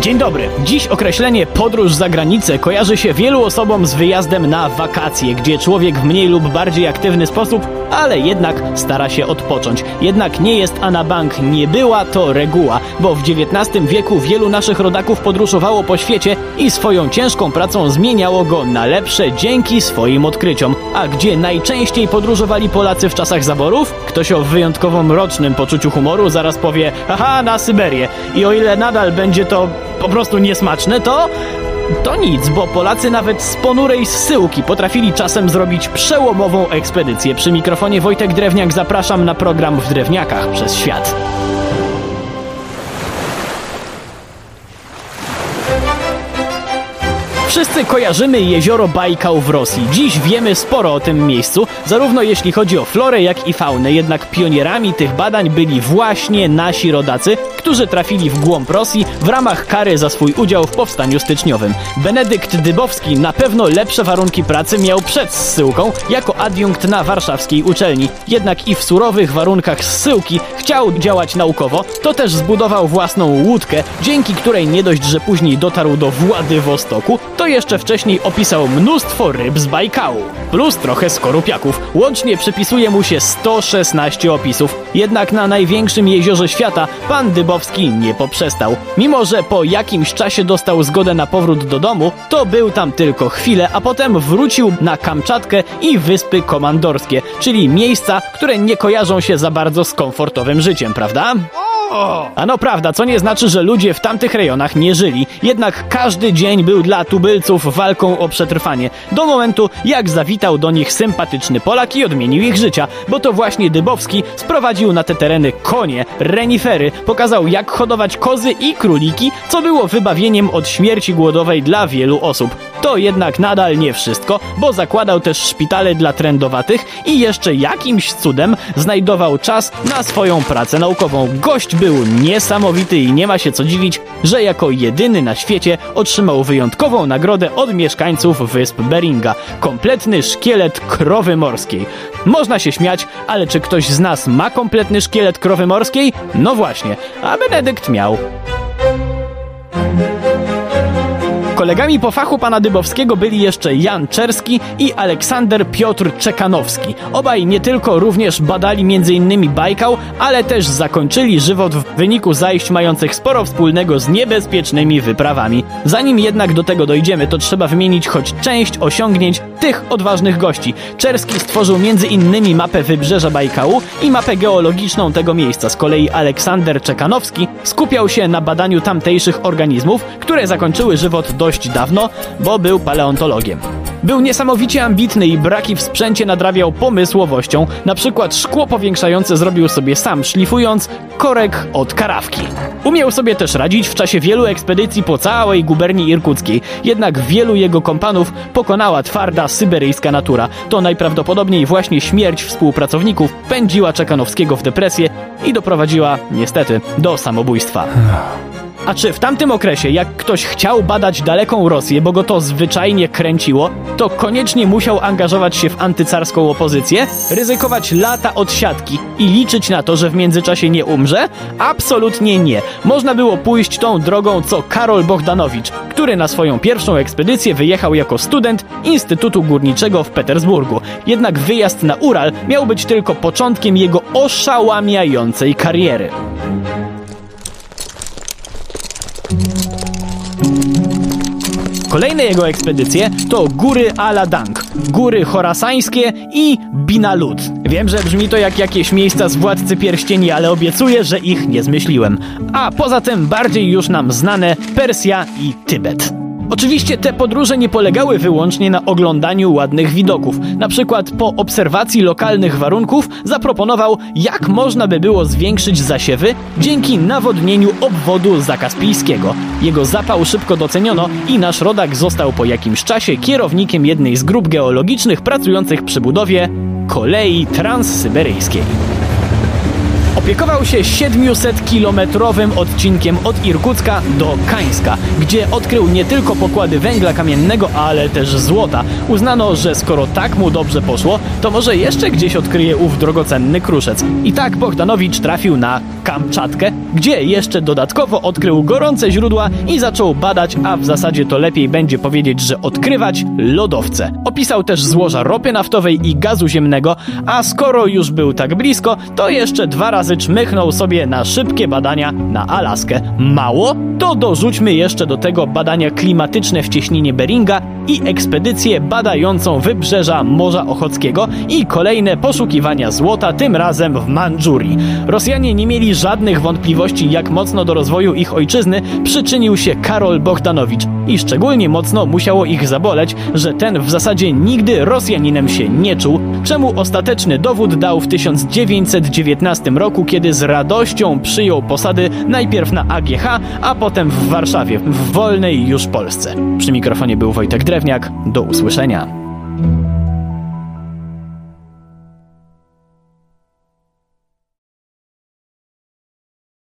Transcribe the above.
Dzień dobry. Dziś określenie podróż za granicę kojarzy się wielu osobom z wyjazdem na wakacje, gdzie człowiek w mniej lub bardziej aktywny sposób, ale jednak stara się odpocząć. Jednak nie jest a na bank nie była to reguła, bo w XIX wieku wielu naszych rodaków podróżowało po świecie i swoją ciężką pracą zmieniało go na lepsze dzięki swoim odkryciom. A gdzie najczęściej podróżowali Polacy w czasach zaborów? Ktoś o wyjątkowo mrocznym poczuciu humoru zaraz powie, haha, na Syberię. I o ile nadal będzie to po prostu niesmaczne, to to nic, bo Polacy nawet z ponurej zsyłki potrafili czasem zrobić przełomową ekspedycję. Przy mikrofonie Wojtek Drewniak zapraszam na program w Drewniakach przez świat. Wszyscy kojarzymy jezioro Bajkał w Rosji. Dziś wiemy sporo o tym miejscu, zarówno jeśli chodzi o florę, jak i faunę. Jednak pionierami tych badań byli właśnie nasi rodacy, którzy trafili w głąb Rosji w ramach kary za swój udział w powstaniu styczniowym. Benedykt Dybowski na pewno lepsze warunki pracy miał przed zsyłką jako adiunkt na warszawskiej uczelni. Jednak i w surowych warunkach zsyłki chciał działać naukowo, to też zbudował własną łódkę, dzięki której nie dość, że później dotarł do Władywostoku, to jeszcze wcześniej opisał mnóstwo ryb z Bajkału, plus trochę skorupiaków. Łącznie przypisuje mu się 116 opisów. Jednak na największym jeziorze świata pan Dybowski nie poprzestał. Mimo, że po jakimś czasie dostał zgodę na powrót do domu, to był tam tylko chwilę, a potem wrócił na Kamczatkę i Wyspy Komandorskie, czyli miejsca, które nie kojarzą się za bardzo z komfortowym życiem, prawda? A no prawda, co nie znaczy, że ludzie w tamtych rejonach nie żyli. Jednak każdy dzień był dla tubylców walką o przetrwanie. Do momentu, jak zawitał do nich sympatyczny Polak i odmienił ich życia. Bo to właśnie Dybowski sprowadził na te tereny konie, renifery, pokazał jak hodować kozy i króliki, co było wybawieniem od śmierci głodowej dla wielu osób. To jednak nadal nie wszystko, bo zakładał też szpitale dla trędowatych i jeszcze jakimś cudem znajdował czas na swoją pracę naukową. Gość był niesamowity i nie ma się co dziwić, że jako jedyny na świecie otrzymał wyjątkową nagrodę od mieszkańców wysp Beringa. Kompletny szkielet krowy morskiej. Można się śmiać, ale czy ktoś z nas ma kompletny szkielet krowy morskiej? No właśnie, a Benedykt miał. Kolegami po fachu pana Dybowskiego byli jeszcze Jan Czerski i Aleksander Piotr Czekanowski. Obaj nie tylko również badali m.in. Bajkał, ale też zakończyli żywot w wyniku zajść mających sporo wspólnego z niebezpiecznymi wyprawami. Zanim jednak do tego dojdziemy, to trzeba wymienić choć część osiągnięć tych odważnych gości. Czerski stworzył m.in. mapę wybrzeża Bajkału i mapę geologiczną tego miejsca. Z kolei Aleksander Czekanowski skupiał się na badaniu tamtejszych organizmów, które zakończyły żywot dość dawno, bo był paleontologiem. Był niesamowicie ambitny i braki w sprzęcie nadrabiał pomysłowością. Na przykład szkło powiększające zrobił sobie sam, szlifując korek od karawki. Umiał sobie też radzić w czasie wielu ekspedycji po całej guberni irkuckiej. Jednak wielu jego kompanów pokonała twarda syberyjska natura. To najprawdopodobniej właśnie śmierć współpracowników pędziła Czekanowskiego w depresję i doprowadziła, niestety, do samobójstwa. A czy w tamtym okresie, jak ktoś chciał badać daleką Rosję, bo go to zwyczajnie kręciło, to koniecznie musiał angażować się w antycarską opozycję, ryzykować lata odsiadki i liczyć na to, że w międzyczasie nie umrze? Absolutnie nie. Można było pójść tą drogą co Karol Bogdanowicz, który na swoją pierwszą ekspedycję wyjechał jako student Instytutu Górniczego w Petersburgu. Jednak wyjazd na Ural miał być tylko początkiem jego oszałamiającej kariery. Kolejne jego ekspedycje to góry Aladang, góry chorasańskie i Binalud. Wiem, że brzmi to jak jakieś miejsca z Władcy Pierścieni, ale obiecuję, że ich nie zmyśliłem. A poza tym bardziej już nam znane Persja i Tybet. Oczywiście te podróże nie polegały wyłącznie na oglądaniu ładnych widoków. Na przykład po obserwacji lokalnych warunków zaproponował, jak można by było zwiększyć zasiewy dzięki nawodnieniu obwodu zakaspijskiego. Jego zapał szybko doceniono i nasz rodak został po jakimś czasie kierownikiem jednej z grup geologicznych pracujących przy budowie kolei transsyberyjskiej. Opiekował się 700-kilometrowym odcinkiem od Irkucka do Kańska, gdzie odkrył nie tylko pokłady węgla kamiennego, ale też złota. Uznano, że skoro tak mu dobrze poszło, to może jeszcze gdzieś odkryje ów drogocenny kruszec. I tak Bogdanowicz trafił na Kamczatkę, gdzie jeszcze dodatkowo odkrył gorące źródła i zaczął badać, a w zasadzie to lepiej będzie powiedzieć, że odkrywać lodowce. Opisał też złoża ropy naftowej i gazu ziemnego, a skoro już był tak blisko, to jeszcze dwa razy czmychnął sobie na szybkie badania na Alaskę. Mało? To dorzućmy jeszcze do tego badania klimatyczne w cieśninie Beringa i ekspedycję badającą wybrzeża Morza Ochockiego i kolejne poszukiwania złota, tym razem w Mandżurii. Rosjanie nie mieli żadnych wątpliwości, jak mocno do rozwoju ich ojczyzny przyczynił się Karol Bogdanowicz i szczególnie mocno musiało ich zaboleć, że ten w zasadzie nigdy Rosjaninem się nie czuł, czemu ostateczny dowód dał w 1919 roku, kiedy z radością przyjął posady najpierw na AGH, a potem w Warszawie, w wolnej już Polsce. Przy mikrofonie był Wojtek Drewniak. Do usłyszenia.